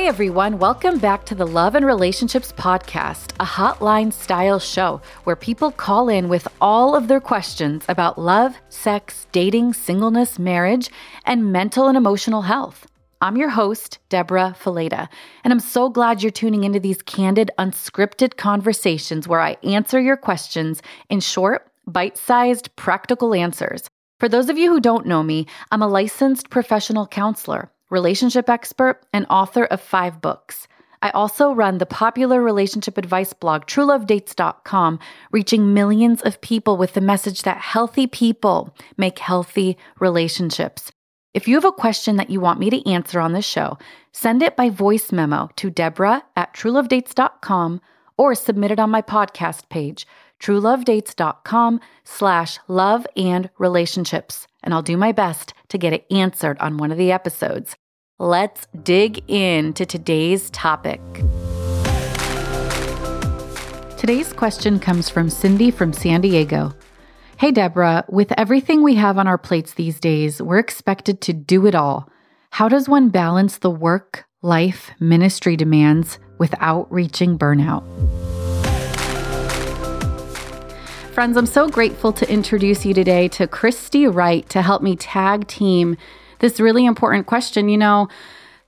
Hey everyone, welcome back to the Love and Relationships Podcast, a hotline style show where people call in with all of their questions about love, sex, dating, singleness, marriage, and mental and emotional health. I'm your host, Deborah Fileta, and I'm so glad you're tuning into these candid, unscripted conversations where I answer your questions in short, bite sized, practical answers. For those of you who don't know me, I'm a licensed professional counselor, relationship expert, and author of five books. I also run the popular relationship advice blog, truelovedates.com, reaching millions of people with the message that healthy people make healthy relationships. If you have a question that you want me to answer on the show, send it by voice memo to Deborah at truelovedates.com or submit it on my podcast page, truelovedates.com slash love and relationships. And I'll do my best to get it answered on one of the episodes. Let's dig into today's topic. Today's question comes from Cindy from San Diego. Hey, Deborah, with everything we have on our plates these days, we're expected to do it all. How does one balance the work, life, ministry demands without reaching burnout? Friends, I'm so grateful to introduce you today to Christy Wright to help me tag team this really important question. You know,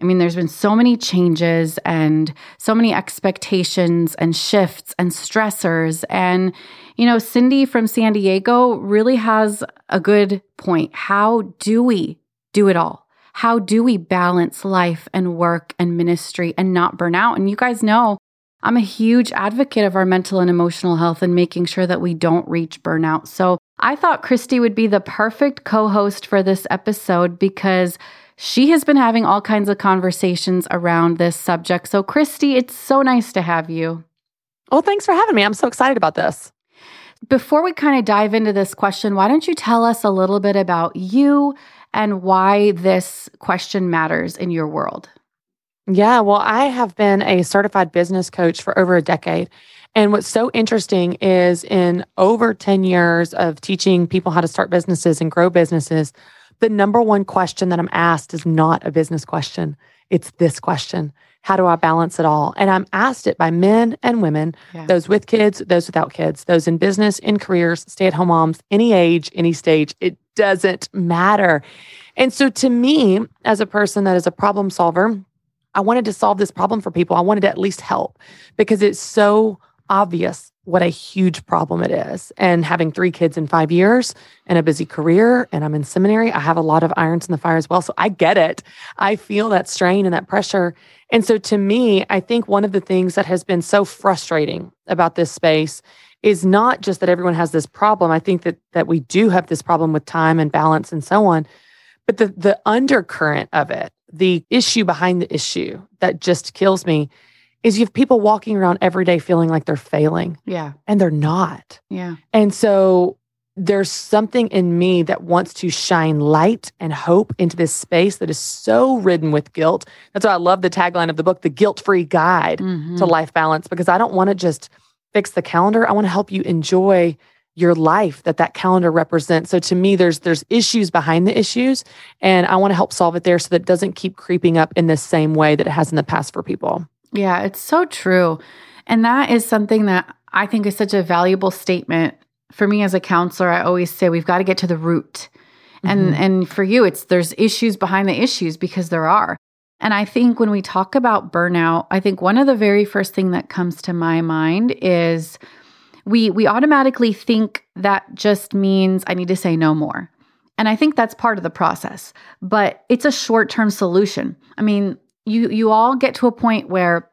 I mean, there's been so many changes and so many expectations and shifts and stressors. And, you know, Cindy from San Diego really has a good point. How do we do it all? How do we balance life and work and ministry and not burn out? And you guys know I'm a huge advocate of our mental and emotional health and making sure that we don't reach burnout. So I thought Christy would be the perfect co host for this episode because she has been having all kinds of conversations around this subject. So, Christy, it's so nice to have you. Well, thanks for having me. I'm so excited about this. Before we kind of dive into this question, why don't you tell us a little bit about you and why this question matters in your world? Yeah, well, I have been a certified business coach for over a decade. And what's so interesting is in over 10 years of teaching people how to start businesses and grow businesses, the number one question that I'm asked is not a business question. It's this question How do I balance it all? And I'm asked it by men and women, yeah. those with kids, those without kids, those in business, in careers, stay at home moms, any age, any stage. It doesn't matter. And so to me, as a person that is a problem solver, I wanted to solve this problem for people. I wanted to at least help because it's so obvious what a huge problem it is. And having three kids in five years and a busy career, and I'm in seminary, I have a lot of irons in the fire as well. So I get it. I feel that strain and that pressure. And so to me, I think one of the things that has been so frustrating about this space is not just that everyone has this problem. I think that that we do have this problem with time and balance and so on. But the the undercurrent of it, the issue behind the issue that just kills me is you have people walking around every day feeling like they're failing. Yeah. And they're not. Yeah. And so there's something in me that wants to shine light and hope into this space that is so ridden with guilt. That's why I love the tagline of the book, The Guilt Free Guide mm-hmm. to Life Balance, because I don't want to just fix the calendar. I want to help you enjoy your life that that calendar represents. So to me there's there's issues behind the issues and I want to help solve it there so that it doesn't keep creeping up in the same way that it has in the past for people. Yeah, it's so true. And that is something that I think is such a valuable statement. For me as a counselor, I always say we've got to get to the root. Mm-hmm. And and for you it's there's issues behind the issues because there are. And I think when we talk about burnout, I think one of the very first thing that comes to my mind is we we automatically think that just means I need to say no more. And I think that's part of the process, but it's a short-term solution. I mean, you you all get to a point where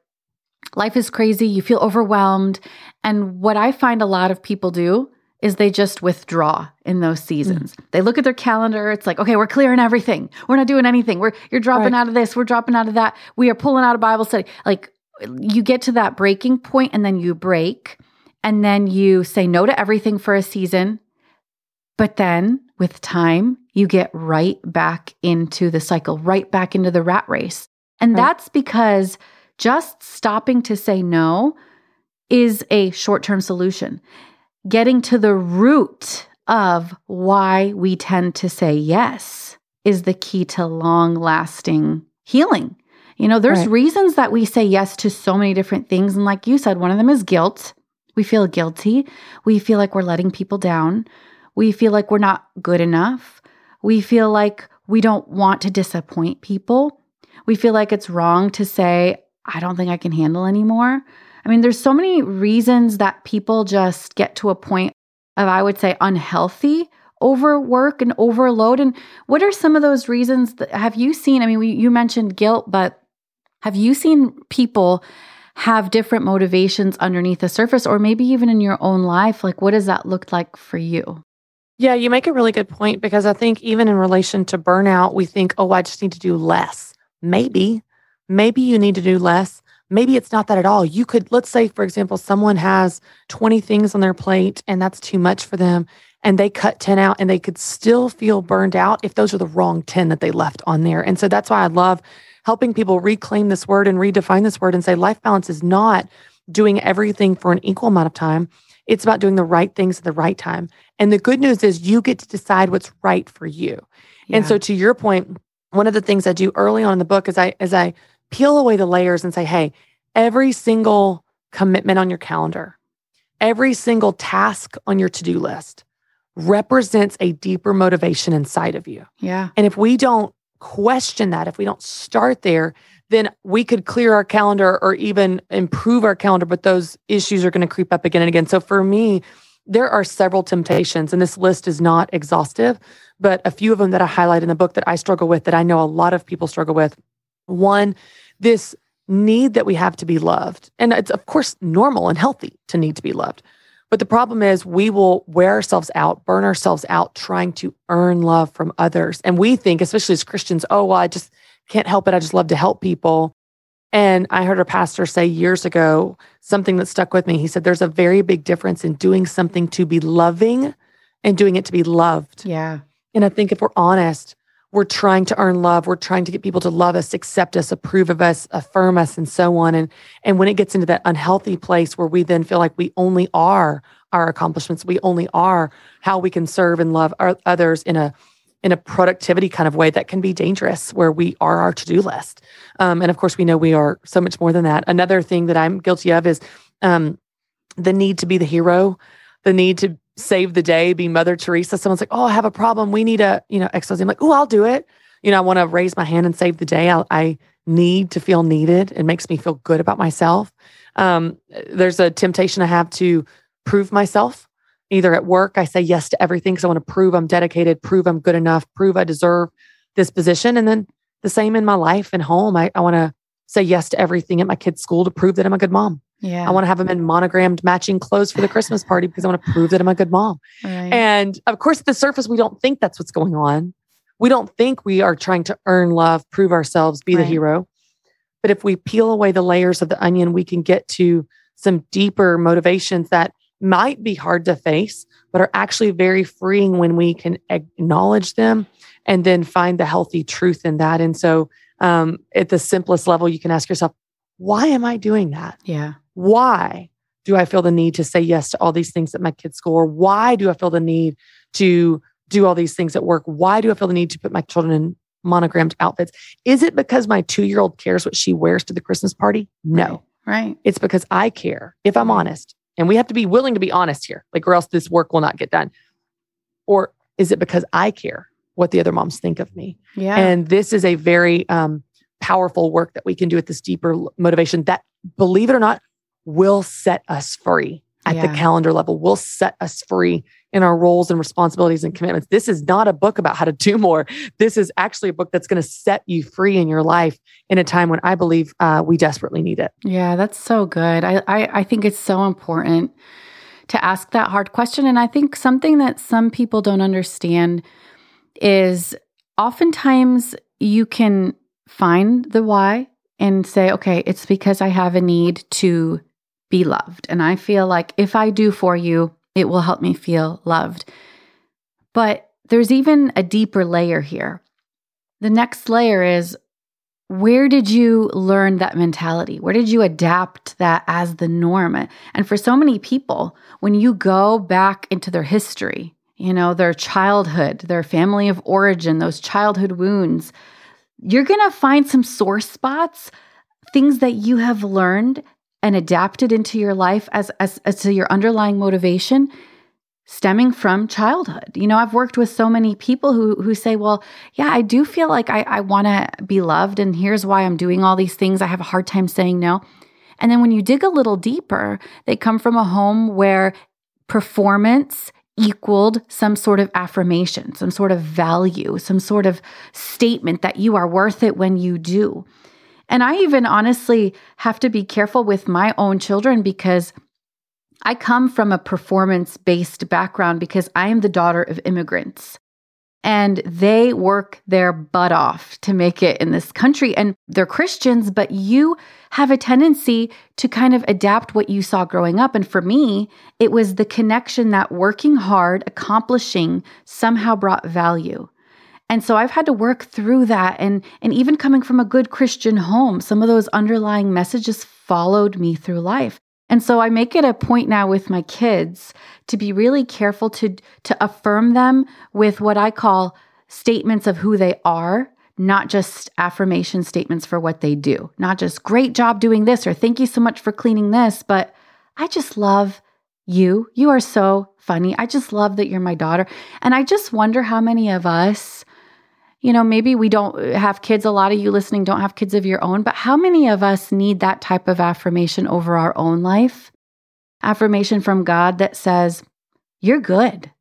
life is crazy, you feel overwhelmed, and what I find a lot of people do is they just withdraw in those seasons. Mm. They look at their calendar, it's like, okay, we're clearing everything. We're not doing anything. We're you're dropping right. out of this, we're dropping out of that. We are pulling out of Bible study. Like you get to that breaking point and then you break and then you say no to everything for a season. But then with time, you get right back into the cycle, right back into the rat race. And right. that's because just stopping to say no is a short term solution. Getting to the root of why we tend to say yes is the key to long lasting healing. You know, there's Right. reasons that we say yes to so many different things. And like you said, one of them is guilt. We feel guilty. We feel like we're letting people down. We feel like we're not good enough. We feel like we don't want to disappoint people. We feel like it's wrong to say, I don't think I can handle anymore. I mean, there's so many reasons that people just get to a point of, I would say, unhealthy overwork and overload. And what are some of those reasons that have you seen? I mean, we, you mentioned guilt, but have you seen people have different motivations underneath the surface, or maybe even in your own life? Like, what does that look like for you? Yeah, you make a really good point because I think even in relation to burnout, we think, oh, I just need to do less. Maybe, maybe you need to do less. Maybe it's not that at all. You could, let's say, for example, someone has 20 things on their plate and that's too much for them. And they cut 10 out and they could still feel burned out if those are the wrong 10 that they left on there. And so that's why I love helping people reclaim this word and redefine this word and say life balance is not doing everything for an equal amount of time. It's about doing the right things at the right time. And the good news is you get to decide what's right for you. And so to your point, one of the things I do early on in the book is I as I peel away the layers and say, hey, every single commitment on your calendar, every single task on your to-do list represents a deeper motivation inside of you. yeah, And if we don't question that, if we don't start there, then we could clear our calendar or even improve our calendar, but those issues are going to creep up again and again. So for me, there are several temptations, and this list is not exhaustive, but a few of them that I highlight in the book that I struggle with, that I know a lot of people struggle with. One, this need that we have to be loved. And it's, of course, normal and healthy to need to be loved. But the problem is, we will wear ourselves out, burn ourselves out trying to earn love from others. And we think, especially as Christians, oh, well, I just can't help it. I just love to help people. And I heard a pastor say years ago something that stuck with me. He said, There's a very big difference in doing something to be loving and doing it to be loved. yeah, And I think if we're honest, we're trying to earn love. We're trying to get people to love us, accept us, approve of us, affirm us, and so on. And and when it gets into that unhealthy place where we then feel like we only are our accomplishments, we only are how we can serve and love our, others in a in a productivity kind of way that can be dangerous, where we are our to do list. Um, and of course, we know we are so much more than that. Another thing that I'm guilty of is um, the need to be the hero, the need to save the day, be Mother Teresa. Someone's like, "Oh, I have a problem. We need a you know exercise." I'm like, "Oh, I'll do it." You know, I want to raise my hand and save the day. I, I need to feel needed. It makes me feel good about myself. Um, there's a temptation I have to prove myself. Either at work, I say yes to everything because I want to prove I'm dedicated, prove I'm good enough, prove I deserve this position. And then the same in my life and home. I, I want to say yes to everything at my kids' school to prove that I'm a good mom. Yeah. I want to have them in monogrammed matching clothes for the Christmas party because I want to prove that I'm a good mom. right. And of course, at the surface, we don't think that's what's going on. We don't think we are trying to earn love, prove ourselves, be the hero. But if we peel away the layers of the onion, we can get to some deeper motivations that might be hard to face, but are actually very freeing when we can acknowledge them and then find the healthy truth in that. And so, um, at the simplest level, you can ask yourself, why am I doing that? yeah, why do I feel the need to say yes to all these things at my kids' school? Or why do I feel the need to do all these things at work? Why do I feel the need to put my children in monogrammed outfits? Is it because my two year old cares what she wears to the Christmas party? No, right. it's because I care, if I'm honest. And we have to be willing to be honest here, like, or else this work will not get done. Or is it because I care what the other moms think of me? Yeah, And this is a very um, powerful work that we can do at this deeper motivation that, believe it or not, will set us free at the calendar level, will set us free in our roles and responsibilities and commitments. This is not a book about how to do more. This is actually a book that's going to set you free in your life in a time when I believe uh, we desperately need it. Yeah, that's so good. I, I I think it's so important to ask that hard question. And I think something that some people don't understand is oftentimes you can find the why and say, okay, it's because I have a need to be loved. And I feel like if I do for you, it will help me feel loved. But there's even a deeper layer here. The next layer is where did you learn that mentality? Where did you adapt that as the norm? And for so many people, when you go back into their history, you know, their childhood, their family of origin, those childhood wounds, you're going to find some sore spots, things that you have learned and adapted into your life as, as, as to your underlying motivation stemming from childhood. You know, I've worked with so many people who who say, well, yeah, I do feel like I, I want to be loved, and here's why I'm doing all these things. I have a hard time saying no. And then when you dig a little deeper, they come from a home where performance equaled some sort of affirmation, some sort of value, some sort of statement that you are worth it when you do. And I even honestly have to be careful with my own children because I come from a performance based background because I am the daughter of immigrants and they work their butt off to make it in this country. And they're Christians, but you have a tendency to kind of adapt what you saw growing up. And for me, it was the connection that working hard, accomplishing somehow brought value. And so I've had to work through that. And, and even coming from a good Christian home, some of those underlying messages followed me through life. And so I make it a point now with my kids to be really careful to to affirm them with what I call statements of who they are, not just affirmation statements for what they do. Not just great job doing this or thank you so much for cleaning this, but I just love you. You are so funny. I just love that you're my daughter. And I just wonder how many of us you know, maybe we don't have kids. A lot of you listening don't have kids of your own, but how many of us need that type of affirmation over our own life? Affirmation from God that says, You're good.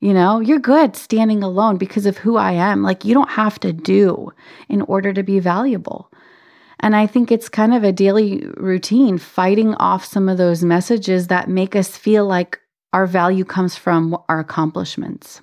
You know, you're good standing alone because of who I am. Like, you don't have to do in order to be valuable. And I think it's kind of a daily routine fighting off some of those messages that make us feel like our value comes from our accomplishments.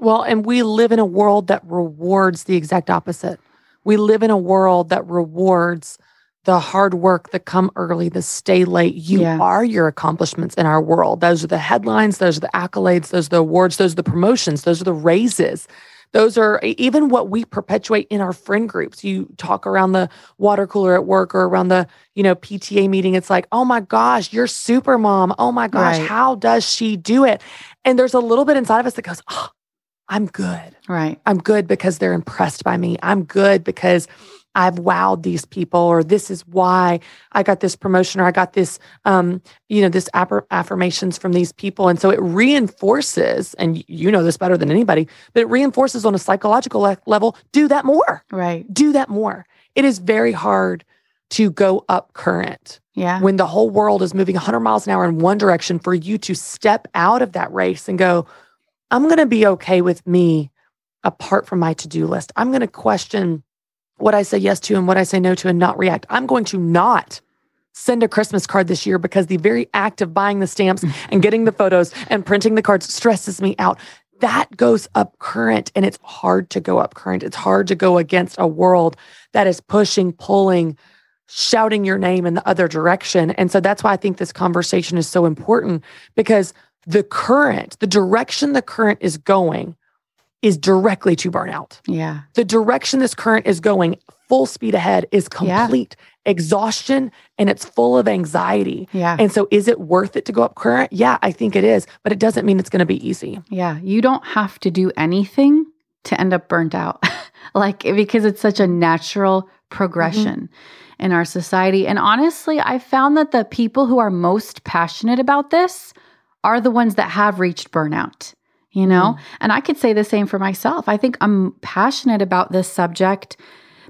Well, and we live in a world that rewards the exact opposite. We live in a world that rewards the hard work, the come early, the stay late. You yeah. are your accomplishments in our world. Those are the headlines, those are the accolades, those are the awards, those are the promotions, those are the raises. Those are even what we perpetuate in our friend groups. You talk around the water cooler at work or around the, you know, PTA meeting. It's like, oh my gosh, you're super mom. Oh my gosh, right. how does she do it? And there's a little bit inside of us that goes, oh, I'm good. Right. I'm good because they're impressed by me. I'm good because I've wowed these people, or this is why I got this promotion, or I got this, um, you know, this affirmations from these people. And so it reinforces, and you know this better than anybody, but it reinforces on a psychological le- level do that more. Right. Do that more. It is very hard to go up current. Yeah. When the whole world is moving 100 miles an hour in one direction, for you to step out of that race and go, I'm going to be okay with me apart from my to do list. I'm going to question what I say yes to and what I say no to and not react. I'm going to not send a Christmas card this year because the very act of buying the stamps and getting the photos and printing the cards stresses me out. That goes up current and it's hard to go up current. It's hard to go against a world that is pushing, pulling, shouting your name in the other direction. And so that's why I think this conversation is so important because the current, the direction the current is going is directly to burnout. Yeah. The direction this current is going full speed ahead is complete yeah. exhaustion and it's full of anxiety. Yeah. And so is it worth it to go up current? Yeah, I think it is, but it doesn't mean it's going to be easy. Yeah. You don't have to do anything to end up burnt out. like because it's such a natural progression mm-hmm. in our society. And honestly, I found that the people who are most passionate about this are the ones that have reached burnout, you know? Mm. And I could say the same for myself. I think I'm passionate about this subject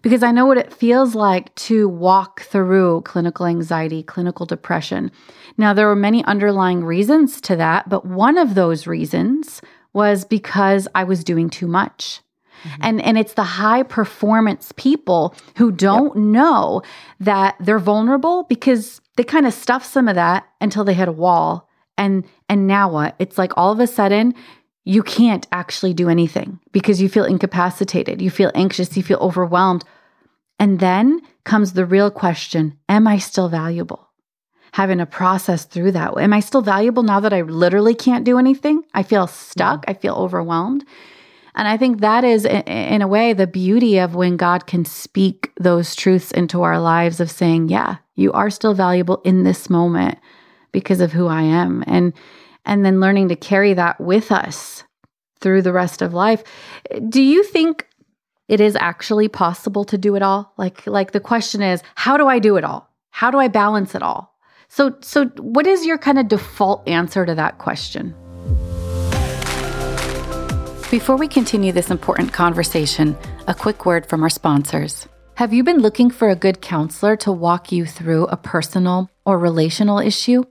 because I know what it feels like to walk through clinical anxiety, clinical depression. Now, there were many underlying reasons to that, but one of those reasons was because I was doing too much. Mm-hmm. And and it's the high performance people who don't yep. know that they're vulnerable because they kind of stuff some of that until they hit a wall and and now what? It's like all of a sudden you can't actually do anything because you feel incapacitated, you feel anxious, you feel overwhelmed. And then comes the real question, am I still valuable? Having to process through that. Am I still valuable now that I literally can't do anything? I feel stuck, I feel overwhelmed. And I think that is, in a way, the beauty of when God can speak those truths into our lives of saying, yeah, you are still valuable in this moment because of who I am and and then learning to carry that with us through the rest of life. Do you think it is actually possible to do it all? Like like the question is, how do I do it all? How do I balance it all? So so what is your kind of default answer to that question? Before we continue this important conversation, a quick word from our sponsors. Have you been looking for a good counselor to walk you through a personal or relational issue?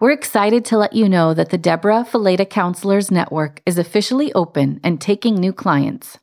We're excited to let you know that the Deborah Fileta Counselors Network is officially open and taking new clients.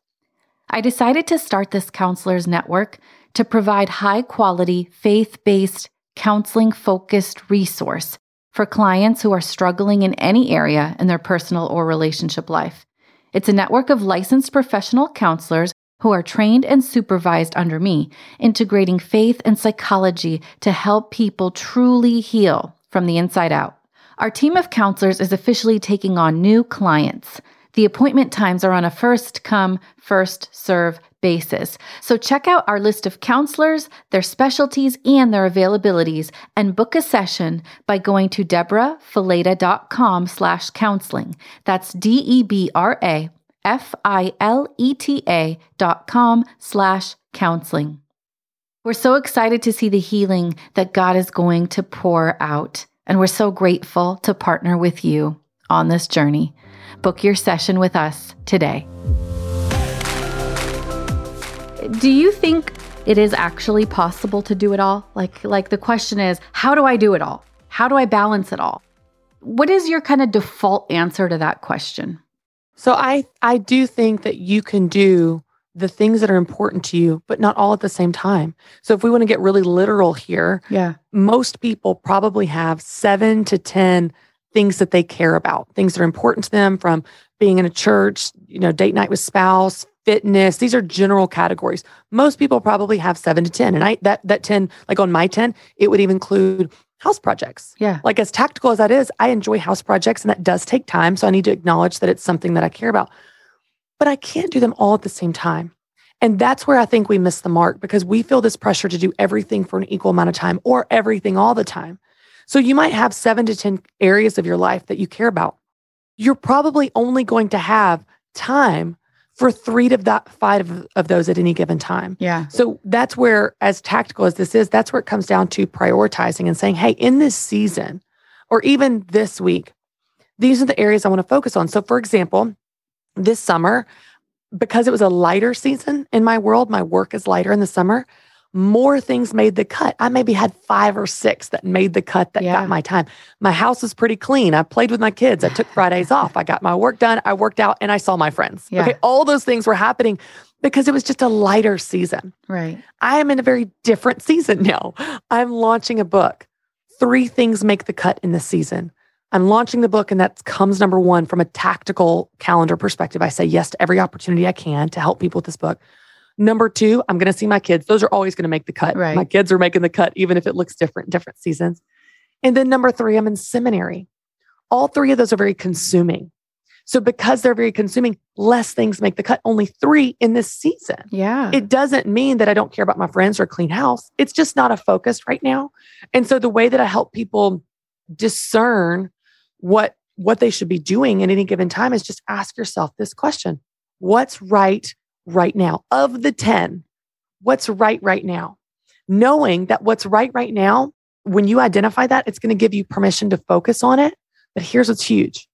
I decided to start this counselors network to provide high quality, faith based, counseling focused resource for clients who are struggling in any area in their personal or relationship life. It's a network of licensed professional counselors who are trained and supervised under me, integrating faith and psychology to help people truly heal from the inside out. Our team of counselors is officially taking on new clients. The appointment times are on a first come, first serve basis. So check out our list of counselors, their specialties, and their availabilities, and book a session by going to deborahfileta.com slash counseling. That's D-E-B-R-A F-I-L-E-T-A dot com slash counseling. We're so excited to see the healing that God is going to pour out, and we're so grateful to partner with you on this journey. Book your session with us today. Do you think it is actually possible to do it all? Like like the question is, how do I do it all? How do I balance it all? What is your kind of default answer to that question? So I I do think that you can do the things that are important to you, but not all at the same time. So if we want to get really literal here, yeah. Most people probably have 7 to 10 things that they care about, things that are important to them from being in a church, you know, date night with spouse, fitness. These are general categories. Most people probably have 7 to 10 and I that that 10 like on my 10, it would even include house projects. Yeah. Like as tactical as that is, I enjoy house projects and that does take time, so I need to acknowledge that it's something that I care about. But I can't do them all at the same time. And that's where I think we miss the mark because we feel this pressure to do everything for an equal amount of time or everything all the time. So you might have seven to 10 areas of your life that you care about. You're probably only going to have time for three to that five of, of those at any given time. Yeah. So that's where, as tactical as this is, that's where it comes down to prioritizing and saying, hey, in this season or even this week, these are the areas I want to focus on. So, for example, this summer, because it was a lighter season in my world, my work is lighter in the summer more things made the cut. I maybe had five or six that made the cut that yeah. got my time. My house is pretty clean. I played with my kids. I took Fridays off. I got my work done. I worked out and I saw my friends. Yeah. Okay. All those things were happening because it was just a lighter season. Right. I am in a very different season now. I'm launching a book. Three things make the cut in this season. I'm launching the book, and that comes number one from a tactical calendar perspective. I say yes to every opportunity I can to help people with this book. Number two, I'm going to see my kids. Those are always going to make the cut. Right. My kids are making the cut, even if it looks different, different seasons. And then number three, I'm in seminary. All three of those are very consuming. So because they're very consuming, less things make the cut. Only three in this season. Yeah. It doesn't mean that I don't care about my friends or clean house. It's just not a focus right now. And so the way that I help people discern what what they should be doing at any given time is just ask yourself this question. What's right right now? Of the 10, what's right right now? Knowing that what's right right now, when you identify that, it's going to give you permission to focus on it. But here's what's huge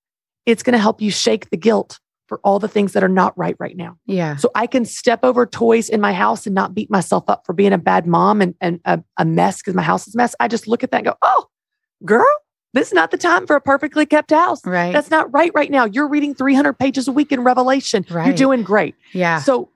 it's going to help you shake the guilt for all the things that are not right right now. Yeah. So I can step over toys in my house and not beat myself up for being a bad mom and, and a, a mess because my house is a mess. I just look at that and go, oh, girl, this is not the time for a perfectly kept house. Right. That's not right right now. You're reading 300 pages a week in Revelation. Right. You're doing great. Yeah. So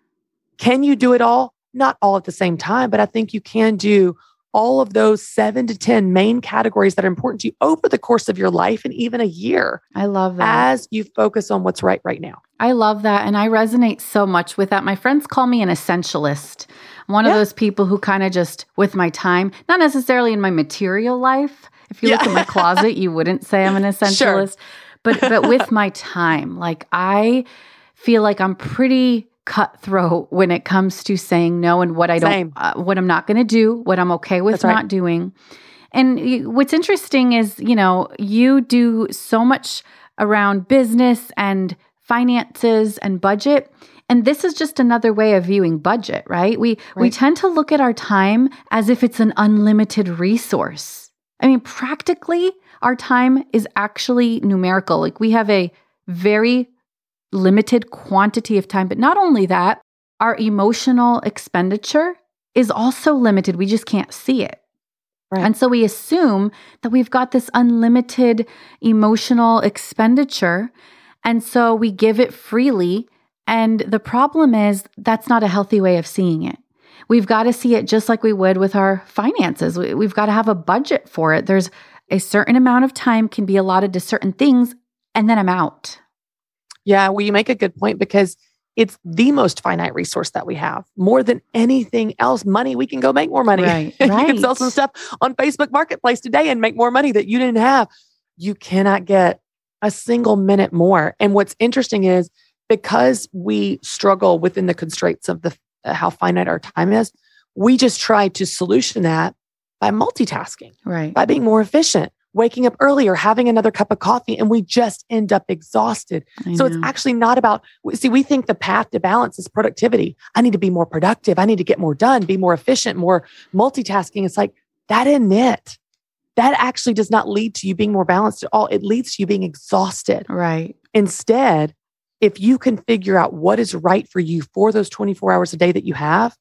can you do it all? Not all at the same time, but I think you can do all of those seven to 10 main categories that are important to you over the course of your life and even a year. I love that. As you focus on what's right right now. I love that. And I resonate so much with that. My friends call me an essentialist. I'm one yeah. of those people who kind of just, with my time, not necessarily in my material life, if you yeah. look at my closet, you wouldn't say I'm an essentialist. Sure. But but with my time, like I feel like I'm pretty cutthroat when it comes to saying no and what I don't uh, what I'm not going to do, what I'm okay with That's not right. doing. And what's interesting is, you know, you do so much around business and finances and budget And this is just another way of viewing budget, right? We right. we tend to look at our time as if it's an unlimited resource. I mean, practically our time is actually numerical. Like we have a very limited quantity of time, but not only that, our emotional expenditure is also limited. We just can't see it. Right. And so we assume that we've got this unlimited emotional expenditure. And so we give it freely. And the problem is that's not a healthy way of seeing it. We've got to see it just like we would with our finances. We've got to have a budget for it. There's a certain amount of time can be allotted to certain things, and then I'm out. Yeah, well, you make a good point because it's the most finite resource that we have more than anything else. Money, we can go make more money. Right, right. you can sell some stuff on Facebook Marketplace today and make more money that you didn't have. You cannot get a single minute more. And what's interesting is because we struggle within the constraints of the Uh, how finite our time is, we just try to solution that by multitasking, right? By being more efficient waking up earlier, having another cup of coffee, and we just end up exhausted. So it's actually not about, see, we think the path to balance is productivity. I need to be more productive. I need to get more done, be more efficient, more multitasking. It's like, that isn't it. That actually does not lead to you being more balanced at all. It leads to you being exhausted. Right. Instead, if you can figure out what is right for you for those 24 hours a day that you have,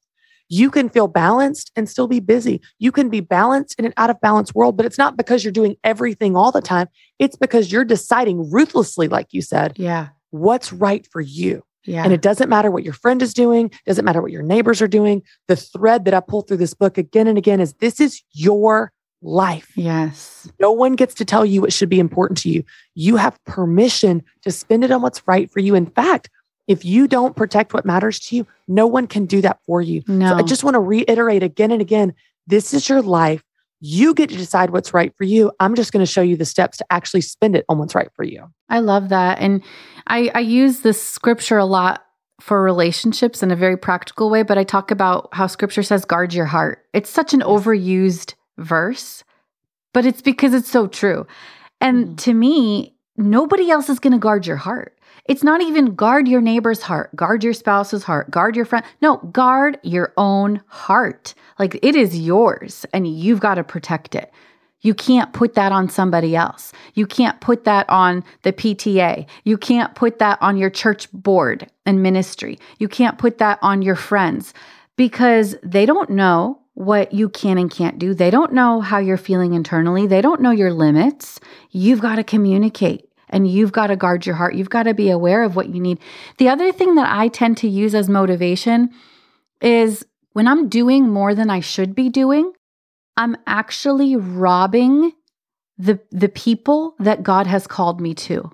you can feel balanced and still be busy. You can be balanced in an out of balance world, but it's not because you're doing everything all the time. It's because you're deciding ruthlessly, like you said, yeah, what's right for you. Yeah. And it doesn't matter what your friend is doing, doesn't matter what your neighbors are doing. The thread that I pull through this book again and again is this is your life. Yes. No one gets to tell you what should be important to you. You have permission to spend it on what's right for you. In fact, if you don't protect what matters to you, no one can do that for you. No. So I just want to reiterate again and again this is your life. You get to decide what's right for you. I'm just going to show you the steps to actually spend it on what's right for you. I love that. And I, I use this scripture a lot for relationships in a very practical way, but I talk about how scripture says, guard your heart. It's such an overused verse, but it's because it's so true. And mm-hmm. to me, nobody else is going to guard your heart. It's not even guard your neighbor's heart, guard your spouse's heart, guard your friend. No, guard your own heart. Like it is yours and you've got to protect it. You can't put that on somebody else. You can't put that on the PTA. You can't put that on your church board and ministry. You can't put that on your friends because they don't know what you can and can't do. They don't know how you're feeling internally. They don't know your limits. You've got to communicate and you've got to guard your heart. You've got to be aware of what you need. The other thing that I tend to use as motivation is when I'm doing more than I should be doing, I'm actually robbing the the people that God has called me to.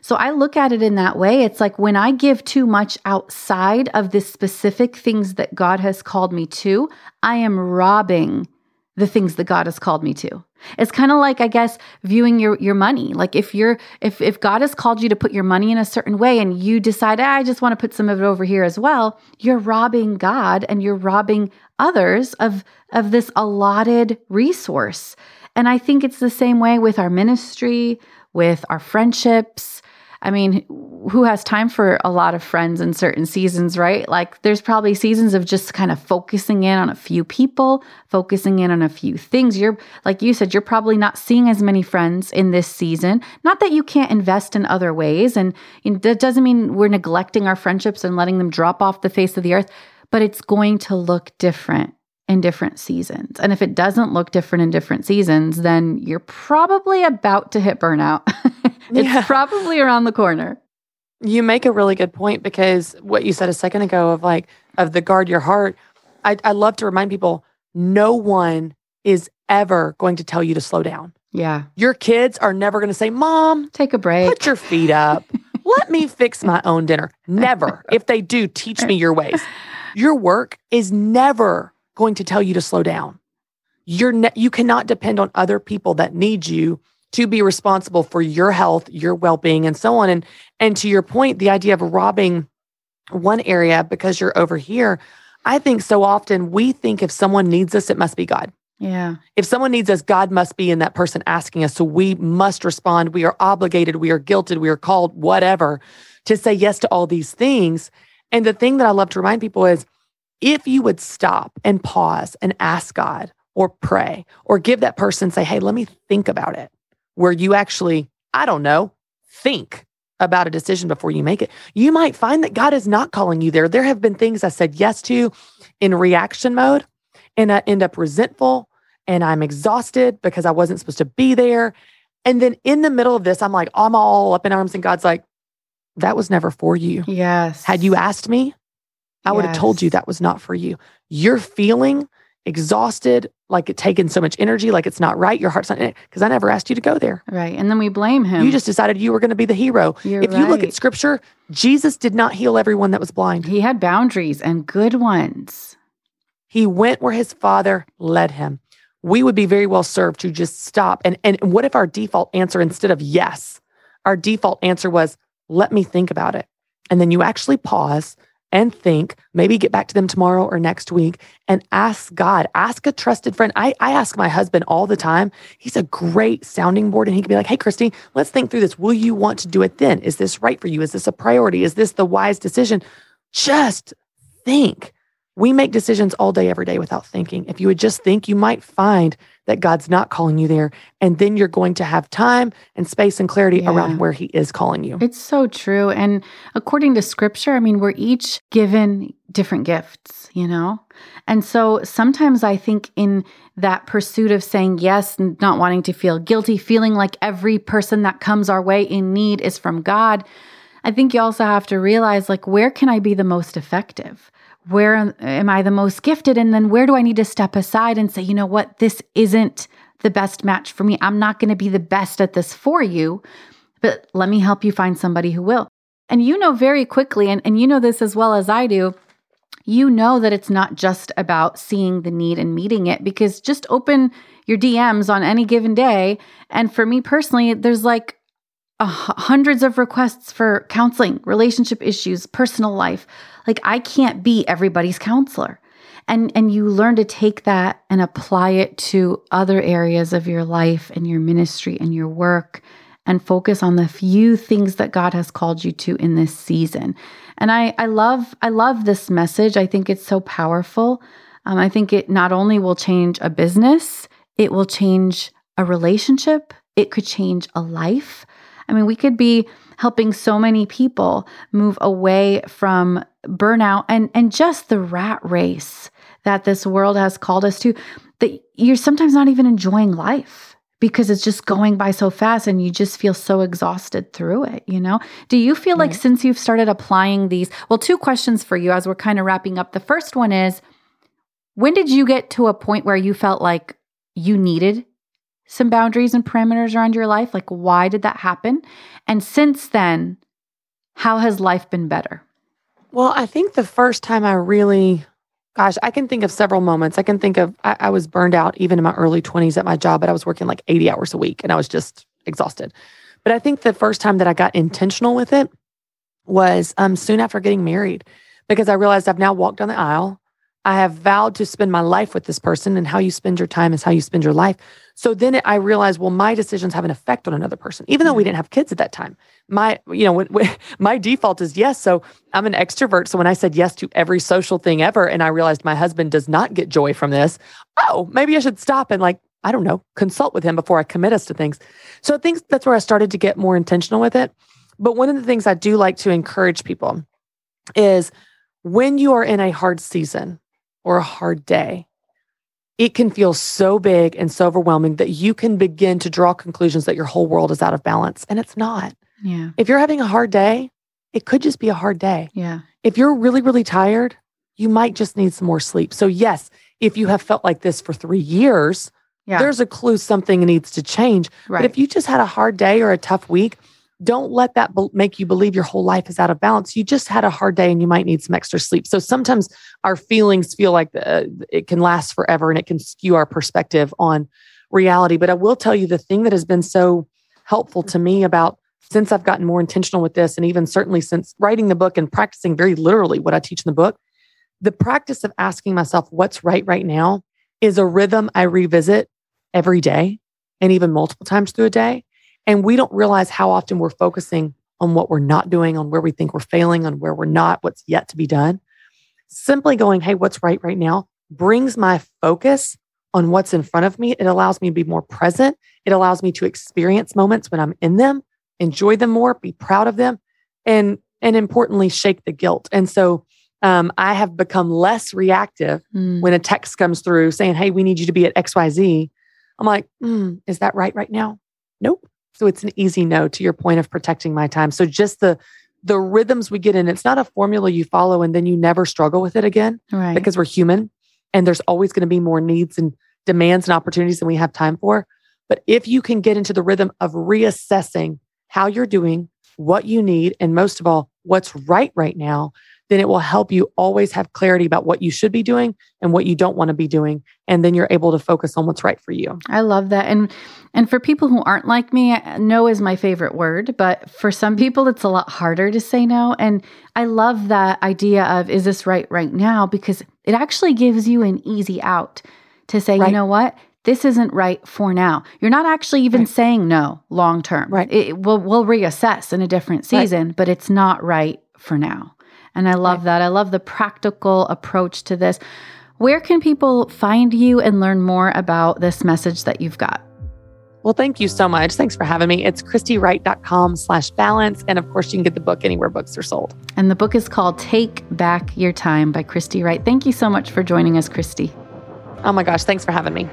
So I look at it in that way. It's like when I give too much outside of the specific things that God has called me to, I am robbing the things that God has called me to. It's kind of like I guess viewing your your money. Like if you're if if God has called you to put your money in a certain way and you decide ah, I just want to put some of it over here as well, you're robbing God and you're robbing others of of this allotted resource. And I think it's the same way with our ministry, with our friendships, I mean, who has time for a lot of friends in certain seasons, right? Like there's probably seasons of just kind of focusing in on a few people, focusing in on a few things. You're, like you said, you're probably not seeing as many friends in this season. Not that you can't invest in other ways. And that doesn't mean we're neglecting our friendships and letting them drop off the face of the earth, but it's going to look different in different seasons. And if it doesn't look different in different seasons, then you're probably about to hit burnout. it's yeah. probably around the corner. You make a really good point because what you said a second ago of like, of the guard your heart, I, I love to remind people no one is ever going to tell you to slow down. Yeah. Your kids are never going to say, Mom, take a break. Put your feet up. Let me fix my own dinner. Never. If they do, teach me your ways. Your work is never going to tell you to slow down. You're ne- you cannot depend on other people that need you to be responsible for your health, your well-being and so on and and to your point the idea of robbing one area because you're over here, I think so often we think if someone needs us it must be God. Yeah. If someone needs us, God must be in that person asking us. So we must respond. We are obligated, we are guilted, we are called, whatever, to say yes to all these things. And the thing that I love to remind people is if you would stop and pause and ask God or pray or give that person, say, hey, let me think about it, where you actually, I don't know, think about a decision before you make it, you might find that God is not calling you there. There have been things I said yes to in reaction mode, and I end up resentful and I'm exhausted because I wasn't supposed to be there. And then in the middle of this, I'm like, I'm all up in arms, and God's like, that was never for you. Yes. Had you asked me, I would have told you that was not for you. You're feeling exhausted, like it taken so much energy, like it's not right. Your heart's not in it because I never asked you to go there. Right. And then we blame him. You just decided you were going to be the hero. You're if you look at scripture, Jesus did not heal everyone that was blind. he had boundaries and good ones. He went where his father led him. We would be very well served to just stop. And, and what if our default answer, instead of yes, our default answer was, let me think about it. And then you actually pause and think, maybe get back to them tomorrow or next week and ask God, ask a trusted friend. I, I ask my husband all the time. He's a great sounding board and he can be like, hey, Christy, let's think through this. Will you want to do it then? Is this right for you? Is this a priority? Is this the wise decision? Just think. We make decisions all day, every day without thinking. If you would just think, you might find that God's not calling you there. And then you're going to have time and space and clarity Yeah. around where He is calling you. It's so true. And according to scripture, I mean, we're each given different gifts, you know? And so sometimes I think in that pursuit of saying yes, and not wanting to feel guilty, feeling like every person that comes our way in need is from God, I think you also have to realize like, where can I be the most effective? Where am- I the most gifted? And then where do I need to step aside and say, you know what, this isn't the best match for me. I'm not going to be the best at this for you but let me help you find somebody who will. And you know very quickly, and, and you know this as well as I do, you know that it's not just about seeing the need and meeting it because just open your DMs on any given day. And for me personally, there's like uh, hundreds of requests for counseling, relationship issues, personal life. Like I can't be everybody's counselor. And and you learn to take that and apply it to other areas of your life and your ministry and your work and focus on the few things that God has called you to in this season. And I I love I love this message. I think it's so powerful. Um, I think it not only will change a business, it will change a relationship. It could change a life. I mean, we could be helping so many people move away from burnout and and just the rat race that this world has called us to that you're sometimes not even enjoying life because it's just going by so fast and you just feel so exhausted through it, you know? Do you feel like since you've started applying these, well, two questions for you as we're kind of wrapping up. The first one is when did you get to a point where you felt like you needed some boundaries and parameters around your life? Like, why did that happen? And since then, how has life been better? Well, I think the first time I really, gosh, I can think of several moments. I can think of, I, I was burned out even in my early 20s at my job, but I was working like 80 hours a week and I was just exhausted. But I think the first time that I got intentional with it was um, soon after getting married because I realized I've now walked down the aisle. I have vowed to spend my life with this person, and how you spend your time is how you spend your life. So then I realized, well, my decisions have an effect on another person, even though we didn't have kids at that time. My, you know, when, when, my default is yes. So I'm an extrovert. So when I said yes to every social thing ever, and I realized my husband does not get joy from this, oh, maybe I should stop and like, I don't know, consult with him before I commit us to things. So I think that's where I started to get more intentional with it. But one of the things I do like to encourage people is when you are in a hard season or a hard day, it can feel so big and so overwhelming that you can begin to draw conclusions that your whole world is out of balance. And it's not. Yeah. If you're having a hard day, it could just be a hard day. Yeah. If you're really, really tired, you might just need some more sleep. So, yes, if you have felt like this for three years, Yeah. there's a clue something needs to change. right. But if you just had a hard day or a tough week, don't let that make you believe your whole life is out of balance. You just had a hard day and you might need some extra sleep. So sometimes our feelings feel like uh, it can last forever and it can skew our perspective on reality. But I will tell you the thing that has been so helpful to me about since I've gotten more intentional with this, and even certainly since writing the book and practicing very literally what I teach in the book, the practice of asking myself what's right right now is a rhythm I revisit every day and even multiple times through a day. And we don't realize how often we're focusing on what we're not doing, on where we think we're failing, on where we're not, what's yet to be done. Simply going, hey, what's right right now brings my focus on what's in front of me. It allows me to be more present. It allows me to experience moments when I'm in them, enjoy them more, be proud of them, and and importantly, shake the guilt. And so um, I have become less reactive mm. when a text comes through saying, Hey, we need you to be at XYZ. I'm like, mm, Is that right right now? Nope. So it's an easy no to your point of protecting my time. So just the, the rhythms we get in, it's not a formula you follow and then you never struggle with it again right. because we're human and there's always going to be more needs and demands and opportunities than we have time for. But if you can get into the rhythm of reassessing how you're doing, what you need, and most of all, what's right right now, then it will help you always have clarity about what you should be doing and what you don't want to be doing and then you're able to focus on what's right for you. I love that. And and for people who aren't like me, uh, no is my favorite word, but for some people it's a lot harder to say no and I love that idea of is this right right now because it actually gives you an easy out to say, right. you know what? This isn't right for now. You're not actually even right. saying no long term. Right. It, we'll, we'll reassess in a different season, right. but it's not right for now. And I love that. I love the practical approach to this. Where can people find you and learn more about this message that you've got? Well, thank you so much. Thanks for having me. It's christywright.com slash balance. And of course, you can get the book anywhere books are sold. And the book is called Take Back Your Time by Christy Wright. Thank you so much for joining us, Christy. Oh my gosh, thanks for having me.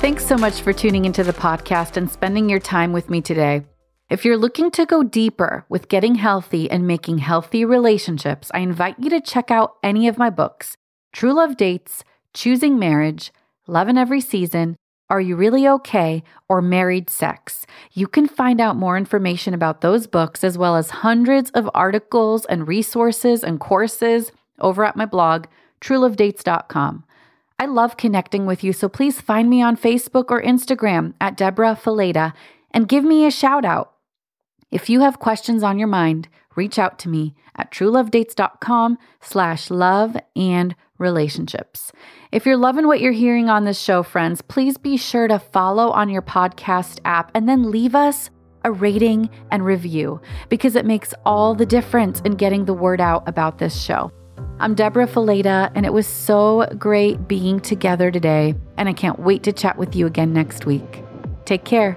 Thanks so much for tuning into the podcast and spending your time with me today. If you're looking to go deeper with getting healthy and making healthy relationships, I invite you to check out any of my books True Love Dates, Choosing Marriage, Love in Every Season, Are You Really Okay, or Married Sex. You can find out more information about those books as well as hundreds of articles and resources and courses over at my blog, truelovedates.com. I love connecting with you, so please find me on Facebook or Instagram at Debra Fileta and give me a shout out. If you have questions on your mind, reach out to me at truelovedates.com slash love and relationships. If you're loving what you're hearing on this show, friends, please be sure to follow on your podcast app and then leave us a rating and review because it makes all the difference in getting the word out about this show. I'm Debra Fileta, and it was so great being together today, and I can't wait to chat with you again next week. Take care.